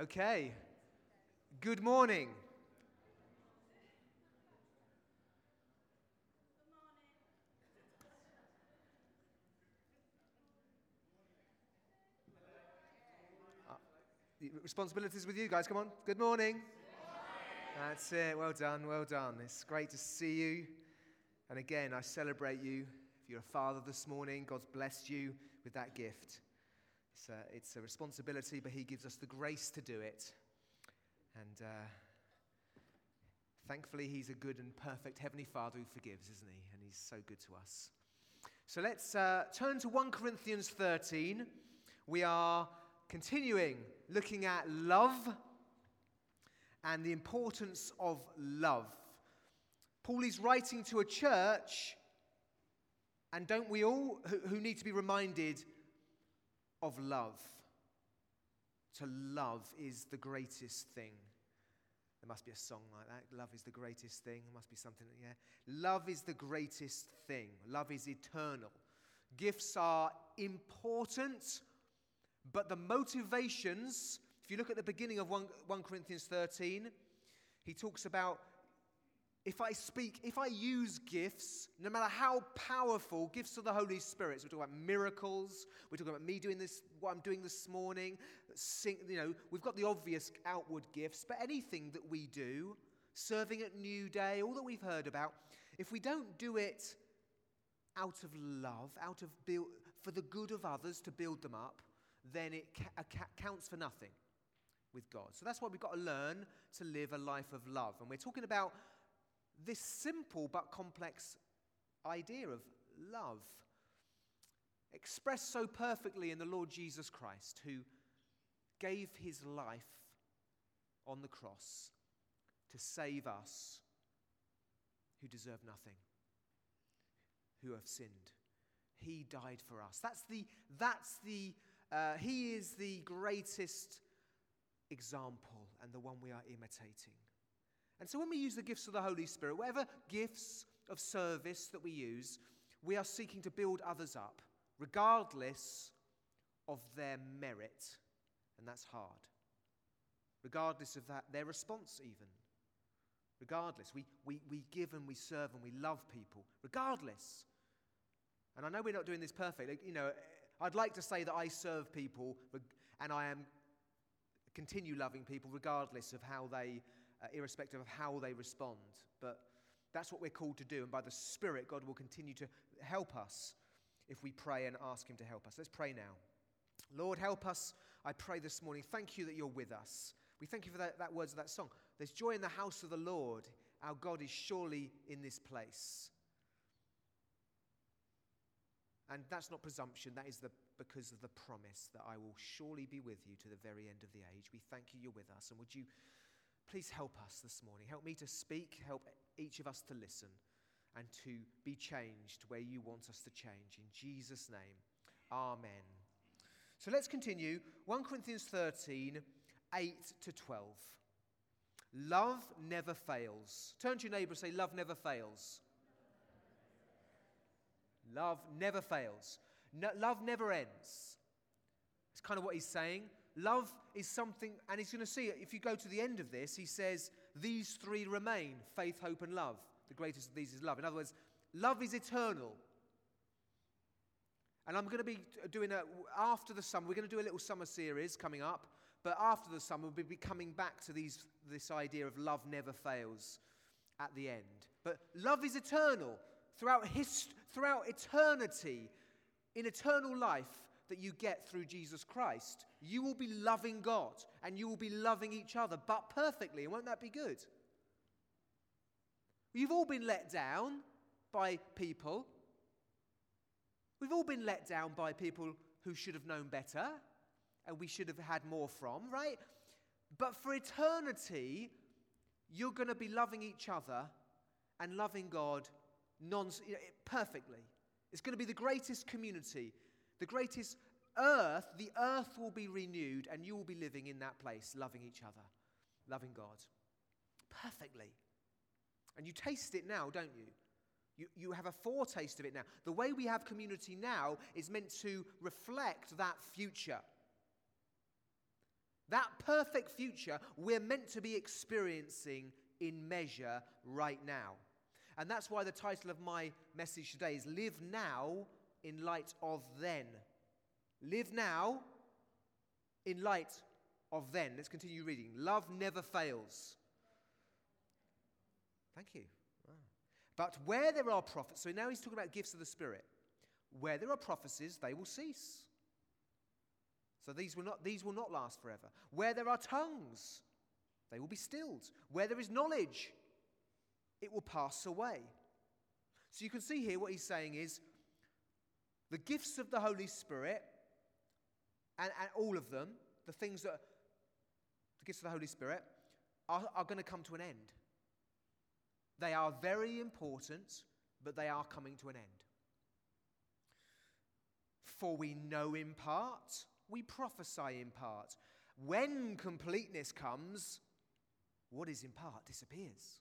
Okay. Good morning. Uh, Responsibilities with you guys. Come on. Good morning. That's it. Well done. Well done. It's great to see you. And again, I celebrate you. If you're a father this morning, God's blessed you with that gift. It's a, it's a responsibility, but He gives us the grace to do it. And uh, thankfully, He's a good and perfect Heavenly Father who forgives, isn't He? And He's so good to us. So let's uh, turn to 1 Corinthians 13. We are continuing looking at love and the importance of love. Paul is writing to a church, and don't we all, who, who need to be reminded of love? To love is the greatest thing. There must be a song like that. Love is the greatest thing. There must be something, yeah. Love is the greatest thing. Love is eternal. Gifts are important, but the motivations, if you look at the beginning of 1, 1 Corinthians 13, he talks about if I speak, if I use gifts, no matter how powerful, gifts of the Holy Spirit, so we're talking about miracles, we're talking about me doing this, what I'm doing this morning, sing, you know, we've got the obvious outward gifts, but anything that we do, serving at New Day, all that we've heard about, if we don't do it out of love, out of build, for the good of others to build them up, then it ca- ca- counts for nothing with God. So that's why we've got to learn to live a life of love. And we're talking about this simple but complex idea of love, expressed so perfectly in the Lord Jesus Christ, who gave his life on the cross to save us who deserve nothing, who have sinned. He died for us. That's the, that's the, uh, he is the greatest example and the one we are imitating. And so when we use the gifts of the Holy Spirit, whatever gifts of service that we use, we are seeking to build others up, regardless of their merit. And that's hard. Regardless of that, their response, even. Regardless. We, we, we give and we serve and we love people, regardless. And I know we're not doing this perfect. You know, I'd like to say that I serve people and I am continue loving people regardless of how they uh, irrespective of how they respond. But that's what we're called to do. And by the Spirit, God will continue to help us if we pray and ask Him to help us. Let's pray now. Lord, help us. I pray this morning. Thank you that you're with us. We thank you for that, that words of that song. There's joy in the house of the Lord. Our God is surely in this place. And that's not presumption, that is the, because of the promise that I will surely be with you to the very end of the age. We thank you, you're with us. And would you Please help us this morning. Help me to speak, help each of us to listen, and to be changed where you want us to change. In Jesus' name, Amen. So let's continue. 1 Corinthians 13, 8 to 12. Love never fails. Turn to your neighbor and say, Love never fails. Love never fails. No, love never ends. It's kind of what he's saying. Love is something, and he's going to see it. If you go to the end of this, he says, These three remain faith, hope, and love. The greatest of these is love. In other words, love is eternal. And I'm going to be doing a, after the summer, we're going to do a little summer series coming up. But after the summer, we'll be coming back to these, this idea of love never fails at the end. But love is eternal. Throughout, hist- throughout eternity, in eternal life, that you get through Jesus Christ. You will be loving God and you will be loving each other, but perfectly. And won't that be good? You've all been let down by people. We've all been let down by people who should have known better and we should have had more from, right? But for eternity, you're going to be loving each other and loving God non- perfectly. It's going to be the greatest community the greatest earth, the earth will be renewed, and you will be living in that place, loving each other, loving God perfectly. And you taste it now, don't you? You, you have a foretaste of it now. The way we have community now is meant to reflect that future. That perfect future we're meant to be experiencing in measure right now. And that's why the title of my message today is Live Now in Light of Then. Live now in light of then. Let's continue reading. Love never fails. Thank you. But where there are prophets, so now he's talking about gifts of the Spirit. Where there are prophecies, they will cease. So these will not, these will not last forever. Where there are tongues, they will be stilled. Where there is knowledge, it will pass away. So you can see here what he's saying is the gifts of the Holy Spirit, and, and all of them, the things that, the gifts of the Holy Spirit, are, are going to come to an end. They are very important, but they are coming to an end. For we know in part, we prophesy in part. When completeness comes, what is in part disappears.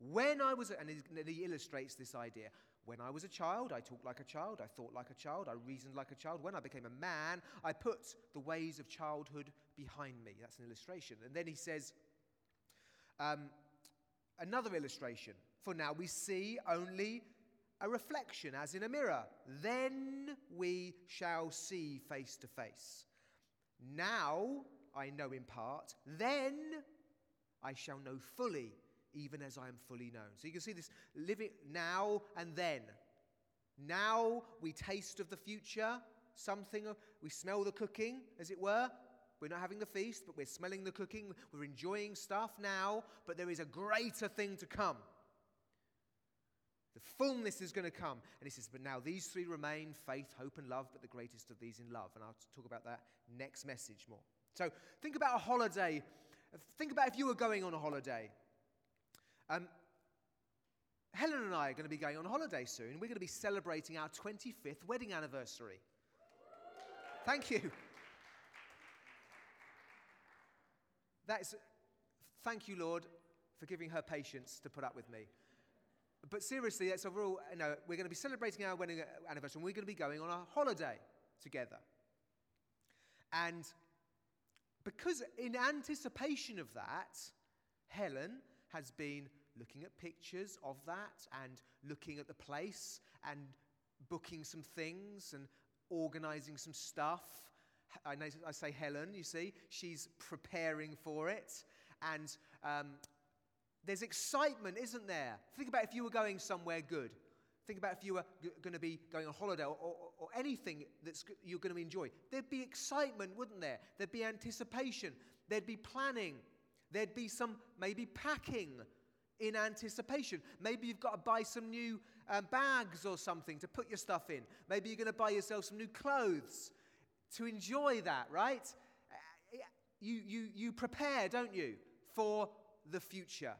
When I was, and he illustrates this idea. When I was a child, I talked like a child, I thought like a child, I reasoned like a child. When I became a man, I put the ways of childhood behind me. That's an illustration. And then he says, um, another illustration. For now we see only a reflection, as in a mirror. Then we shall see face to face. Now I know in part, then I shall know fully, even as I am fully known. So you can see this living now and then. Now we taste of the future, something, we smell the cooking, as it were. We're not having the feast, but we're smelling the cooking. We're enjoying stuff now, but there is a greater thing to come. The fullness is going to come. And he says, But now these three remain faith, hope, and love, but the greatest of these in love. And I'll talk about that next message more. So think about a holiday. Think about if you were going on a holiday. Um, Helen and I are going to be going on holiday soon. We're going to be celebrating our 25th wedding anniversary. Thank you. That's, thank you, Lord, for giving her patience to put up with me. But seriously, that's real, you know, we're going to be celebrating our wedding anniversary and we're going to be going on a holiday together. And because in anticipation of that, Helen has been looking at pictures of that and looking at the place and booking some things and organizing some stuff I, know, I say Helen, you see, she's preparing for it. And um, there's excitement, isn't there? Think about if you were going somewhere good. Think about if you were g- going to be going on holiday or, or, or anything that you're going to enjoy. There'd be excitement, wouldn't there? There'd be anticipation. There'd be planning. There'd be some maybe packing in anticipation. Maybe you've got to buy some new um, bags or something to put your stuff in. Maybe you're going to buy yourself some new clothes to enjoy that, right? You, you, you prepare, don't you, for the future.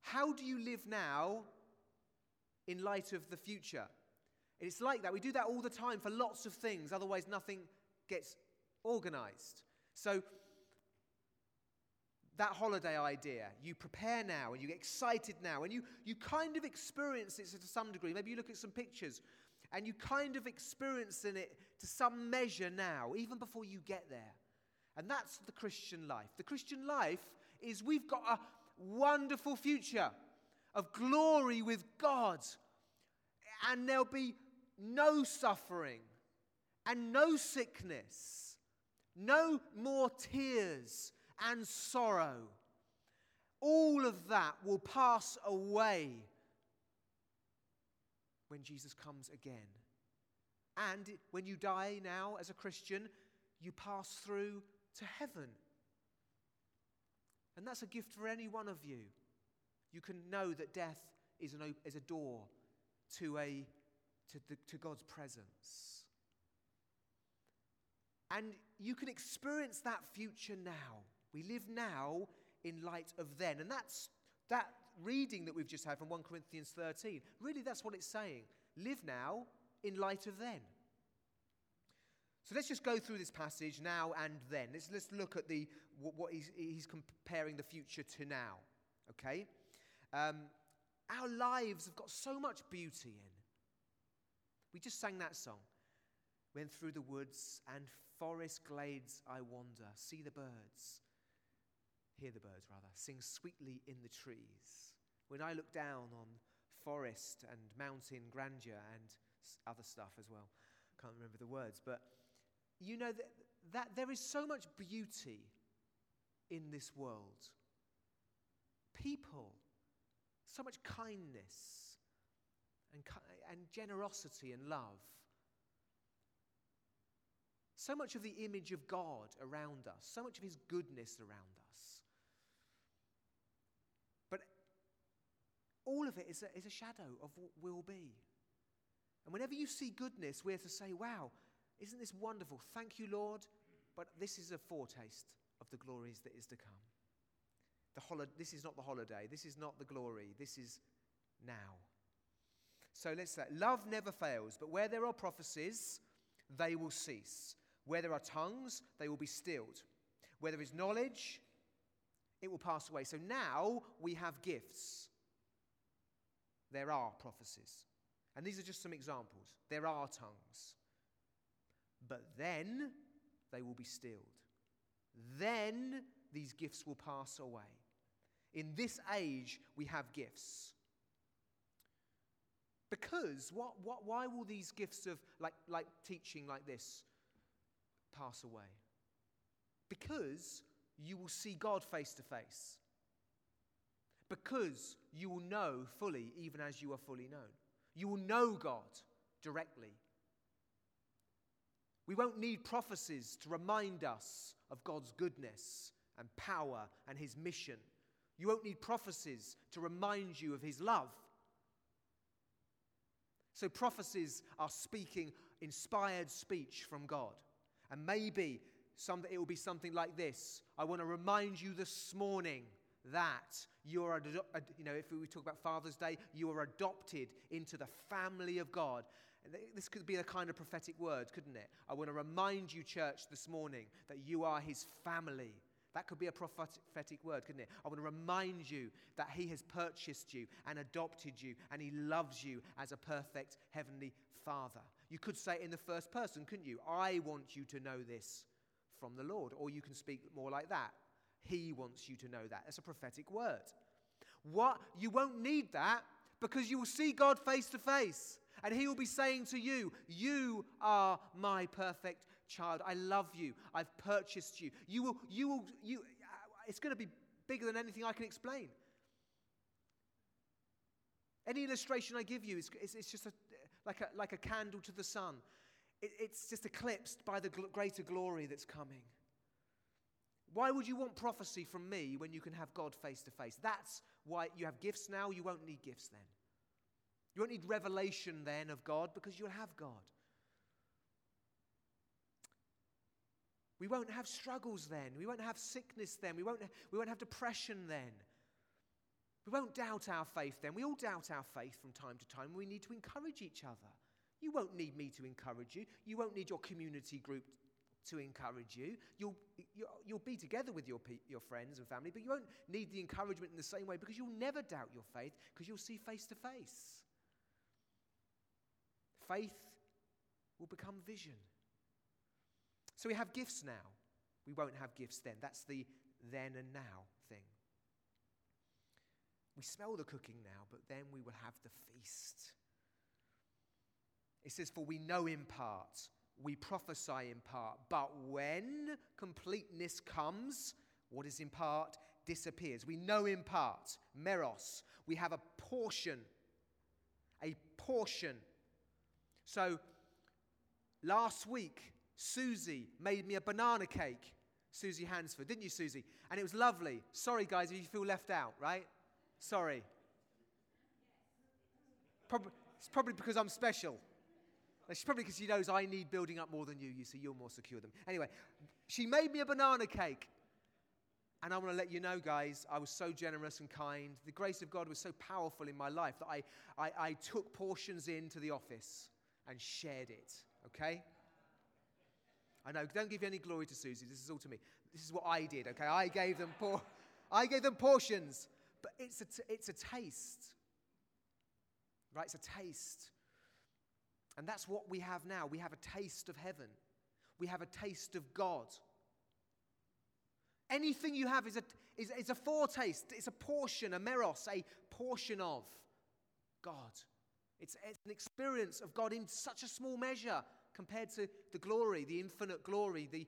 How do you live now in light of the future? It's like that. We do that all the time for lots of things, otherwise, nothing gets organized. So, that holiday idea, you prepare now and you get excited now and you, you kind of experience it to some degree. Maybe you look at some pictures and you kind of experience in it to some measure now, even before you get there. And that's the Christian life. The Christian life is we've got a wonderful future of glory with God, and there'll be no suffering and no sickness, no more tears and sorrow. All of that will pass away when Jesus comes again. And when you die now as a Christian, you pass through to heaven. And that's a gift for any one of you. You can know that death is, an, is a door to, a, to, the, to God's presence. And you can experience that future now. We live now in light of then. And that's, that reading that we've just had from 1 Corinthians 13, really that's what it's saying. Live now in light of then. So let's just go through this passage now and then. Let's, let's look at the, what, he's, he's, comparing the future to now. Okay? Um, our lives have got so much beauty in. We just sang that song. When through the woods and forest glades I wander, see the birds, hear the birds rather, sing sweetly in the trees. When I look down on forest and mountain grandeur and other stuff as well, can't remember the words, but you know that, that there is so much beauty in this world. People, so much kindness and, and generosity and love. So much of the image of God around us, so much of His goodness around us. But all of it is a, is a shadow of what will be. And whenever you see goodness, we're to say, wow, isn't this wonderful? Thank you, Lord. But this is a foretaste of the glories that is to come. The this is not the holiday. This is not the glory. This is now. So let's say, love never fails, but where there are prophecies, they will cease. Where there are tongues, they will be stilled. Where there is knowledge, it will pass away. So now we have gifts. There are prophecies. And these are just some examples. There are tongues. But then they will be stilled. Then these gifts will pass away. In this age, we have gifts. Because what, what, why will these gifts of like, like teaching like this pass away? Because you will see God face to face. Because you will know fully, even as you are fully known. You will know God directly. We won't need prophecies to remind us of God's goodness and power and his mission. You won't need prophecies to remind you of his love. So, prophecies are speaking inspired speech from God. And maybe some, it will be something like this I want to remind you this morning that you are, you know, if we talk about Father's Day, you are adopted into the family of God. This could be a kind of prophetic word, couldn't it? I want to remind you, church, this morning that you are his family. That could be a prophetic word, couldn't it? I want to remind you that He has purchased you and adopted you and He loves you as a perfect Heavenly Father. You could say it in the first person, couldn't you? I want you to know this from the Lord. Or you can speak more like that. He wants you to know that. That's a prophetic word. What? You won't need that because you will see God face to face. And he will be saying to you, You are my perfect child. I love you. I've purchased you. You will, you will, you, uh, it's going to be bigger than anything I can explain. Any illustration I give you is it's, it's just a, like, a, like a candle to the sun. It, it's just eclipsed by the gl- greater glory that's coming. Why would you want prophecy from me when you can have God face to face? That's why you have gifts now, you won't need gifts then. You won't need revelation then of God because you'll have God. We won't have struggles then. We won't have sickness then. We won't, we won't have depression then. We won't doubt our faith then. We all doubt our faith from time to time. We need to encourage each other. You won't need me to encourage you. You won't need your community group to encourage you. You'll, you'll be together with your, your friends and family, but you won't need the encouragement in the same way because you'll never doubt your faith because you'll see face to face. Faith will become vision. So we have gifts now. We won't have gifts then. That's the then and now thing. We smell the cooking now, but then we will have the feast. It says, For we know in part, we prophesy in part, but when completeness comes, what is in part disappears. We know in part, meros, we have a portion, a portion. So last week, Susie made me a banana cake. Susie Hansford, didn't you, Susie? And it was lovely. Sorry, guys, if you feel left out, right? Sorry. Probably, it's probably because I'm special. It's probably because she knows I need building up more than you. You see, you're more secure than me. Anyway, she made me a banana cake. And I want to let you know, guys, I was so generous and kind. The grace of God was so powerful in my life that I, I, I took portions into the office and shared it. Okay? I know, don't give any glory to Susie. This is all to me. This is what I did, okay? I gave them, por- I gave them portions, but it's a, t- it's a taste. Right? It's a taste. And that's what we have now. We have a taste of heaven, we have a taste of God. Anything you have is a, is, is a foretaste, it's a portion, a meros, a portion of God. It's, it's an experience of God in such a small measure compared to the glory, the infinite glory, the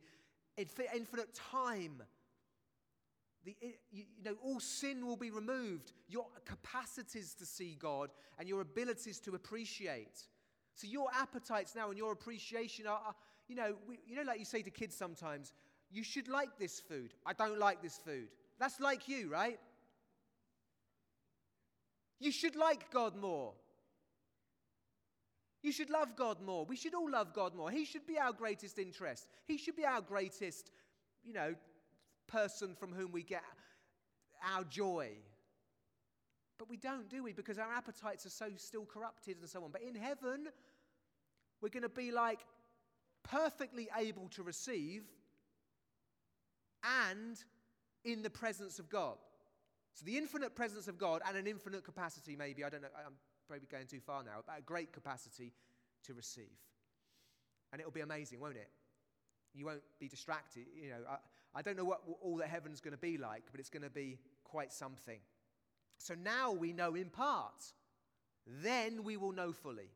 infinite time. The, you know, all sin will be removed. Your capacities to see God and your abilities to appreciate. So your appetites now and your appreciation are, are you know, we, you know, like you say to kids sometimes, you should like this food. I don't like this food. That's like you, right? You should like God more. You should love God more. We should all love God more. He should be our greatest interest. He should be our greatest, you know, person from whom we get our joy. But we don't, do we? Because our appetites are so still corrupted and so on. But in heaven, we're going to be like perfectly able to receive and in the presence of God. So the infinite presence of God and an infinite capacity, maybe, I don't know, I'm probably going too far now, but a great capacity to receive. And it'll be amazing, won't it? You won't be distracted. You know, I, I don't know what all that heaven's going to be like, but it's going to be quite something. So now we know in part. Then we will know fully,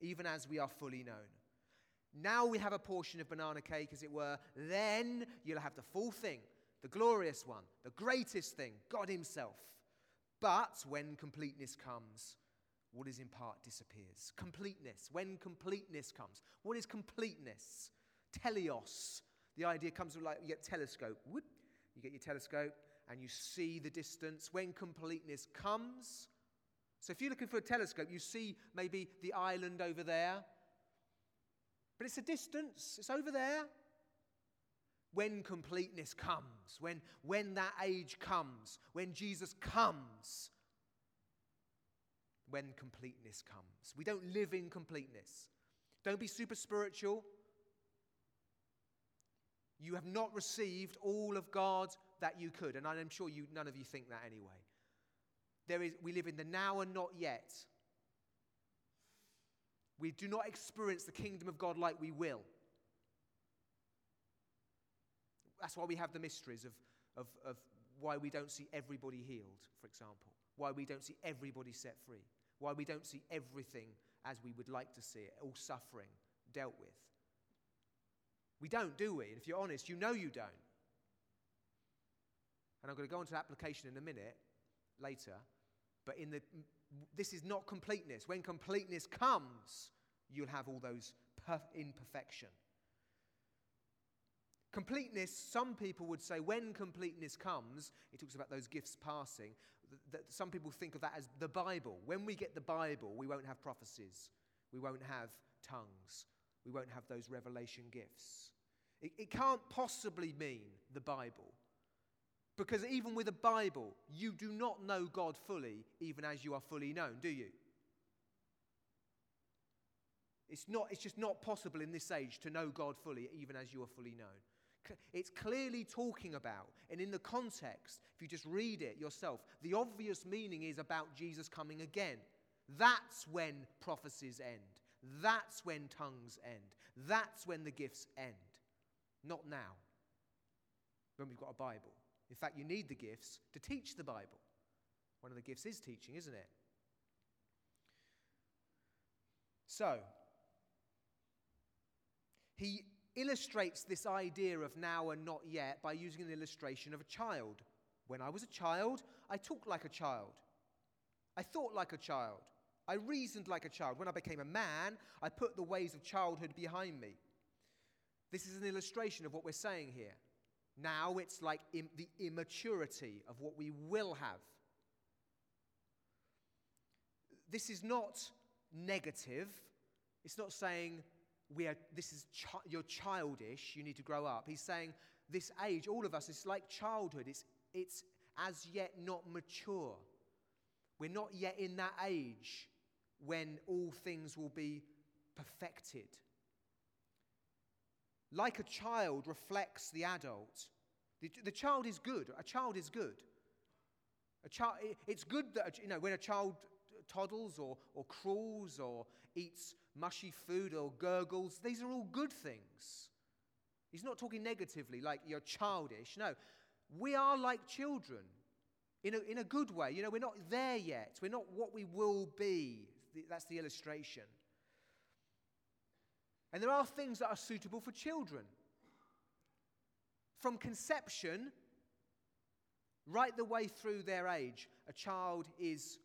even as we are fully known. Now we have a portion of banana cake, as it were. Then you'll have the full thing, the glorious one, the greatest thing, God Himself. But when completeness comes, what is in part disappears. Completeness. When completeness comes. What is completeness? Teleos. The idea comes from like you get telescope. Whoop, you get your telescope and you see the distance. When completeness comes, so if you're looking for a telescope, you see maybe the island over there. But it's a distance, it's over there. When completeness comes, when, when that age comes, when Jesus comes, when completeness comes. We don't live in completeness. Don't be super spiritual. You have not received all of God that you could. And I'm sure you, none of you think that anyway. There is, we live in the now and not yet. We do not experience the kingdom of God like we will. That's why we have the mysteries of, of, of why we don't see everybody healed, for example, why we don't see everybody set free, why we don't see everything as we would like to see it, all suffering dealt with. We don't, do we? And if you're honest, you know you don't. And I'm going to go into application in a minute later. But in the, this is not completeness. When completeness comes, you'll have all those perf- imperfection. Completeness, some people would say, when completeness comes, it talks about those gifts passing. That some people think of that as the Bible. When we get the Bible, we won't have prophecies, we won't have tongues, we won't have those revelation gifts. It, it can't possibly mean the Bible. Because even with a Bible, you do not know God fully, even as you are fully known, do you? It's, not, it's just not possible in this age to know God fully, even as you are fully known. It's clearly talking about, and in the context, if you just read it yourself, the obvious meaning is about Jesus coming again. That's when prophecies end. That's when tongues end. That's when the gifts end. Not now, when we've got a Bible. In fact, you need the gifts to teach the Bible. One of the gifts is teaching, isn't it? So, he illustrates this idea of now and not yet by using an illustration of a child. When I was a child, I talked like a child. I thought like a child. I reasoned like a child. When I became a man, I put the ways of childhood behind me. This is an illustration of what we're saying here. Now it's like Im- the immaturity of what we will have. This is not negative. It's not saying we are, this is chi- you're childish, you need to grow up. He's saying this age, all of us, it's like childhood. It's, it's as yet not mature. We're not yet in that age when all things will be perfected. Like a child reflects the adult. The, the child is good. A child is good. A child, it's good that, you know, when a child toddles or, or crawls or eats mushy food or gurgles. These are all good things. He's not talking negatively like you're childish. No, we are like children in a, in a good way. You know, we're not there yet. We're not what we will be. That's the illustration. And there are things that are suitable for children. From conception right the way through their age, a child is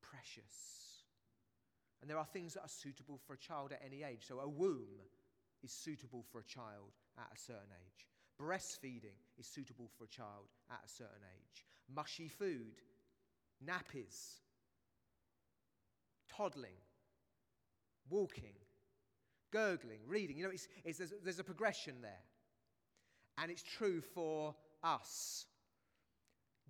precious. And there are things that are suitable for a child at any age. So a womb is suitable for a child at a certain age. Breastfeeding is suitable for a child at a certain age. Mushy food, nappies, toddling, walking, gurgling, reading. You know, it's, it's, there's, there's a progression there. And it's true for us.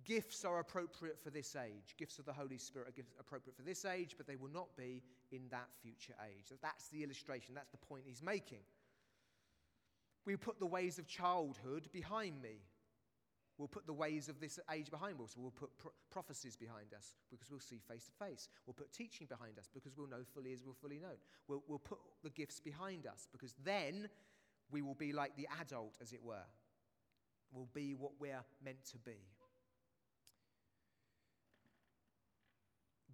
Gifts are appropriate for this age. Gifts of the Holy Spirit are appropriate for this age, but they will not be in that future age. That's the illustration, that's the point he's making. We put the ways of childhood behind me. We'll put the ways of this age behind us. We'll put pro- prophecies behind us because we'll see face to face. We'll put teaching behind us because we'll know fully as we'll fully know. We'll, we'll put the gifts behind us because then we will be like the adult, as it were. We'll be what we're meant to be.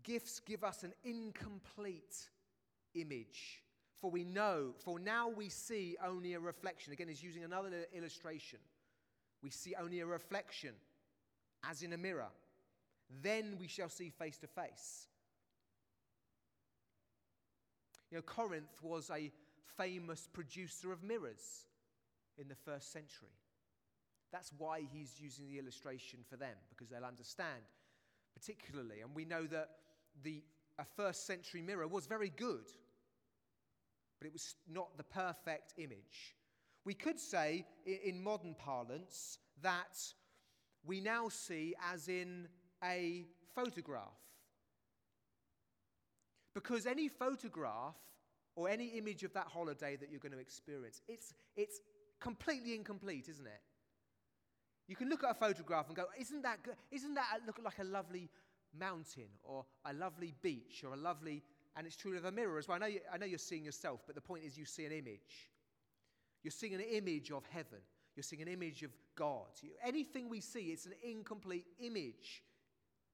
Gifts give us an incomplete image. For we know, for now we see only a reflection. Again, he's using another illustration. We see only a reflection, as in a mirror. Then we shall see face to face. You know, Corinth was a famous producer of mirrors in the first century. That's why he's using the illustration for them, because they'll understand particularly. And we know that the, a first century mirror was very good, but it was not the perfect image. We could say, in modern parlance, that we now see as in a photograph. Because any photograph or any image of that holiday that you're going to experience, it's, it's completely incomplete, isn't it? You can look at a photograph and go, isn't that, good? Isn't that look like a lovely mountain or a lovely beach or a lovely, and it's true of a mirror as well. I know, you, I know you're seeing yourself, but the point is you see an image. You're seeing an image of heaven. You're seeing an image of God. Anything we see, it's an incomplete image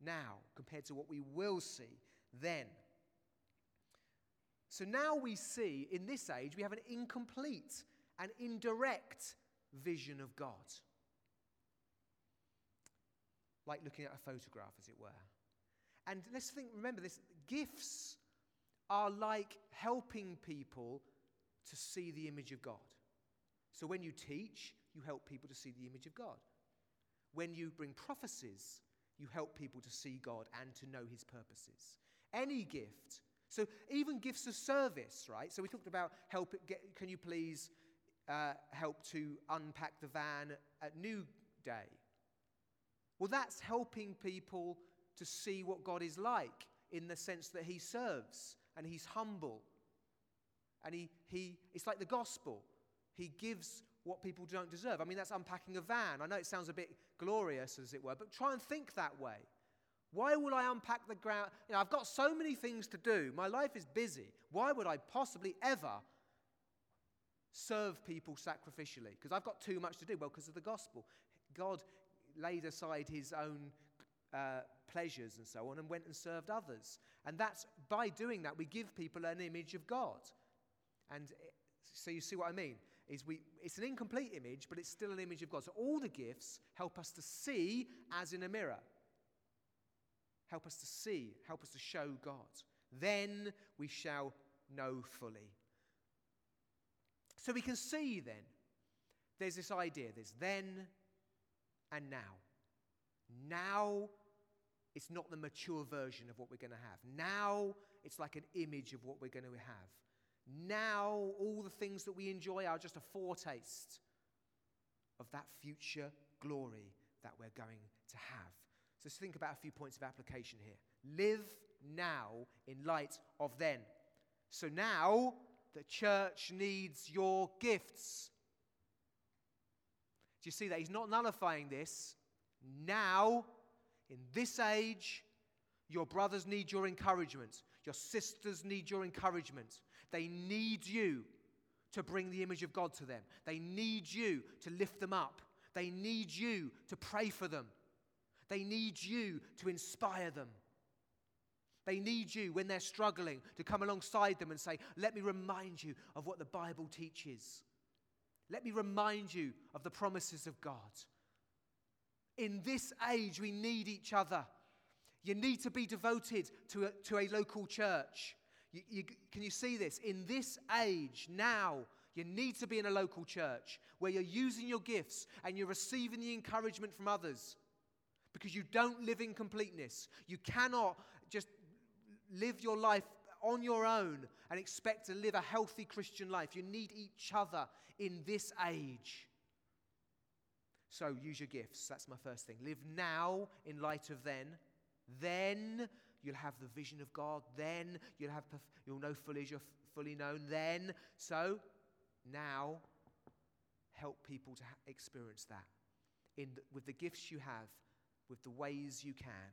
now compared to what we will see then. So now we see, in this age, we have an incomplete and indirect vision of God. Like looking at a photograph, as it were. And let's think, remember this gifts are like helping people to see the image of God. So when you teach, you help people to see the image of God. When you bring prophecies, you help people to see God and to know his purposes. Any gift. So even gifts of service, right? So we talked about help. Get, can you please uh, help to unpack the van at New Day? Well, that's helping people to see what God is like in the sense that he serves and he's humble. And he, he, it's like the gospel. He gives what people don't deserve. I mean, that's unpacking a van. I know it sounds a bit glorious, as it were, but try and think that way. Why would I unpack the ground? You know, I've got so many things to do. My life is busy. Why would I possibly ever serve people sacrificially? Because I've got too much to do. Well, because of the gospel. God laid aside his own uh, pleasures and so on and went and served others. And that's by doing that, we give people an image of God. And it, so you see what I mean? Is we, it's an incomplete image, but it's still an image of God. So all the gifts help us to see as in a mirror. Help us to see, help us to show God. Then we shall know fully. So we can see then, there's this idea there's then and now. Now it's not the mature version of what we're going to have. Now it's like an image of what we're going to have. Now all the things that we enjoy are just a foretaste of that future glory that we're going to have. So let's think about a few points of application here. Live now in light of then. So now the church needs your gifts. Do you see that? He's not nullifying this. Now in this age, Your brothers need your encouragement. Your sisters need your encouragement. They need you to bring the image of God to them. They need you to lift them up. They need you to pray for them. They need you to inspire them. They need you when they're struggling to come alongside them and say, Let me remind you of what the Bible teaches. Let me remind you of the promises of God. In this age, we need each other. You need to be devoted to a, to a local church. You, you, can you see this? In this age, now, you need to be in a local church where you're using your gifts and you're receiving the encouragement from others because you don't live in completeness. You cannot just live your life on your own and expect to live a healthy Christian life. You need each other in this age. So use your gifts. That's my first thing. Live now in light of then. Then you'll have the vision of God. Then you'll have you'll know fully as you're fully known. Then so now help people to experience that in the, with the gifts you have, with the ways you can.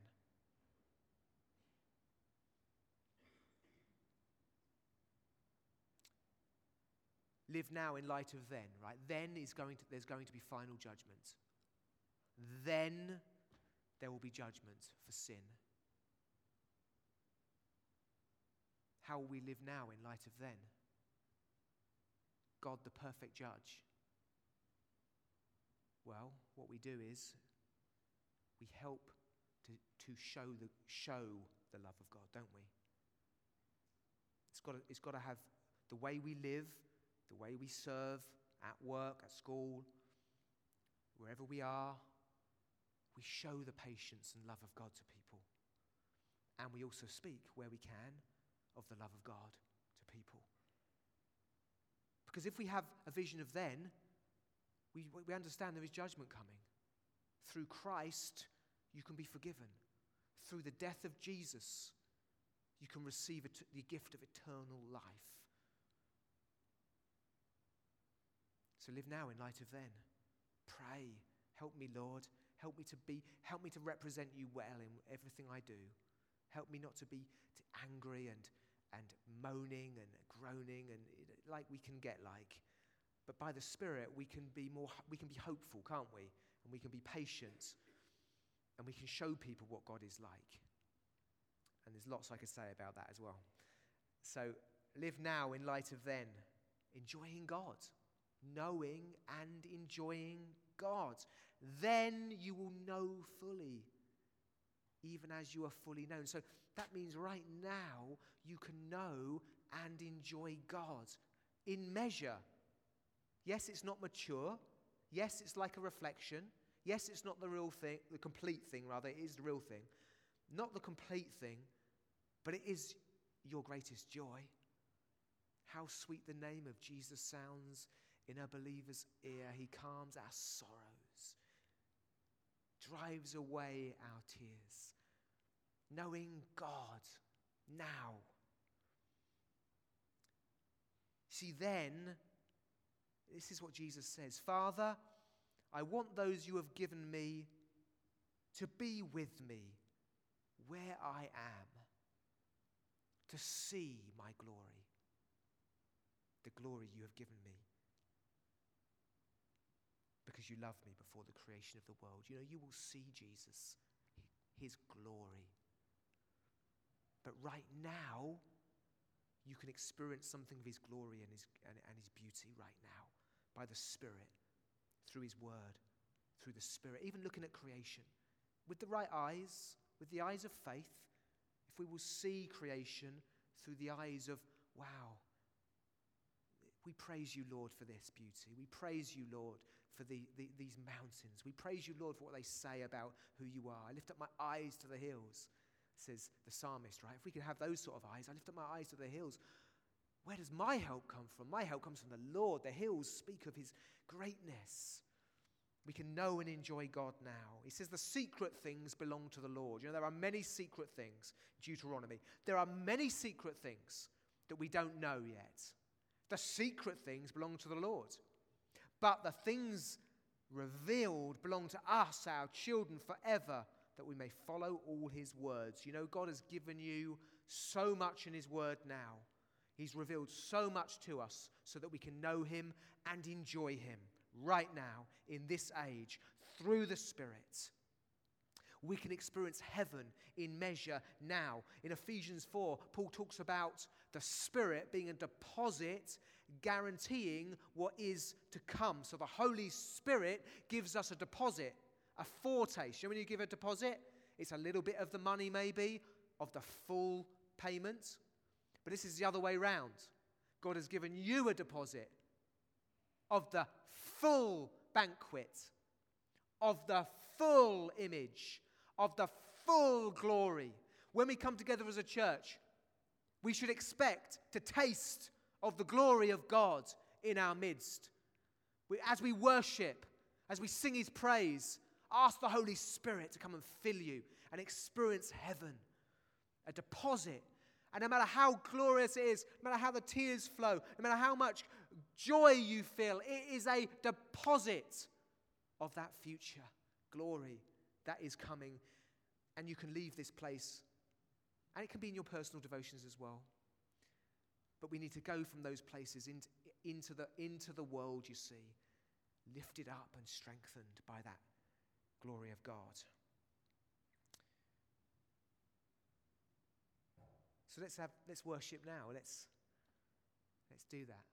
live now in light of then, right? Then is going to, there's going to be final judgment. Then there will be judgment for sin. How will we live now in light of then? God, the perfect judge. Well, what we do is we help to, to show, the, show the love of God, don't we? It's got, to, it's got to have the way we live, the way we serve at work, at school, wherever we are, we show the patience and love of God to people. And we also speak where we can of the love of God to people. Because if we have a vision of then, we, we understand there is judgment coming. Through Christ, you can be forgiven. Through the death of Jesus, you can receive the gift of eternal life. So live now in light of then. Pray. Help me, Lord. Help me to be, help me to represent you well in everything I do. Help me not to be angry and, and moaning and groaning and like we can get like. But by the Spirit, we can be more, we can be hopeful, can't we? And we can be patient and we can show people what God is like. And there's lots I could say about that as well. So live now in light of then, enjoying God knowing and enjoying God. Then you will know fully, even as you are fully known. So that means right now you can know and enjoy God in measure. Yes, it's not mature. Yes, it's like a reflection. Yes, it's not the real thing, the complete thing, rather, it is the real thing. Not the complete thing, but it is your greatest joy. How sweet the name of Jesus sounds in a believer's ear. He calms our sorrows, drives away our tears, knowing God now. See, then, this is what Jesus says Father, I want those you have given me to be with me where I am, to see my glory, the glory you have given me because you loved me before the creation of the world. You know, you will see Jesus, his glory. But right now, you can experience something of his glory and his, and, and his beauty right now by the Spirit, through his word, through the Spirit, even looking at creation with the right eyes, with the eyes of faith. If we will see creation through the eyes of, wow, we praise you, Lord, for this beauty. We praise you, Lord, for the, the, these mountains. We praise you, Lord, for what they say about who you are. I lift up my eyes to the hills, says the psalmist, right? If we can have those sort of eyes, I lift up my eyes to the hills. Where does my help come from? My help comes from the Lord. The hills speak of his greatness. We can know and enjoy God now. He says the secret things belong to the Lord. You know, there are many secret things, Deuteronomy. There are many secret things that we don't know yet. The secret things belong to the Lord. But the things revealed belong to us, our children, forever, that we may follow all his words. You know, God has given you so much in his word now. He's revealed so much to us so that we can know him and enjoy him right now in this age through the Spirit. We can experience heaven in measure now. In Ephesians 4, Paul talks about the Spirit being a deposit guaranteeing what is to come. So the Holy Spirit gives us a deposit, a foretaste. You know when you give a deposit? It's a little bit of the money, maybe, of the full payment. But this is the other way round. God has given you a deposit of the full banquet, of the full image, of the full glory. When we come together as a church, we should expect to taste of the glory of God in our midst. We, as we worship, as we sing His praise, ask the Holy Spirit to come and fill you and experience heaven, a deposit. And no matter how glorious it is, no matter how the tears flow, no matter how much joy you feel, it is a deposit of that future glory that is coming. And you can leave this place, and it can be in your personal devotions as well. But we need to go from those places into, into, the, into the world, you see, lifted up and strengthened by that glory of God. So let's, have, let's worship now. Let's, let's do that.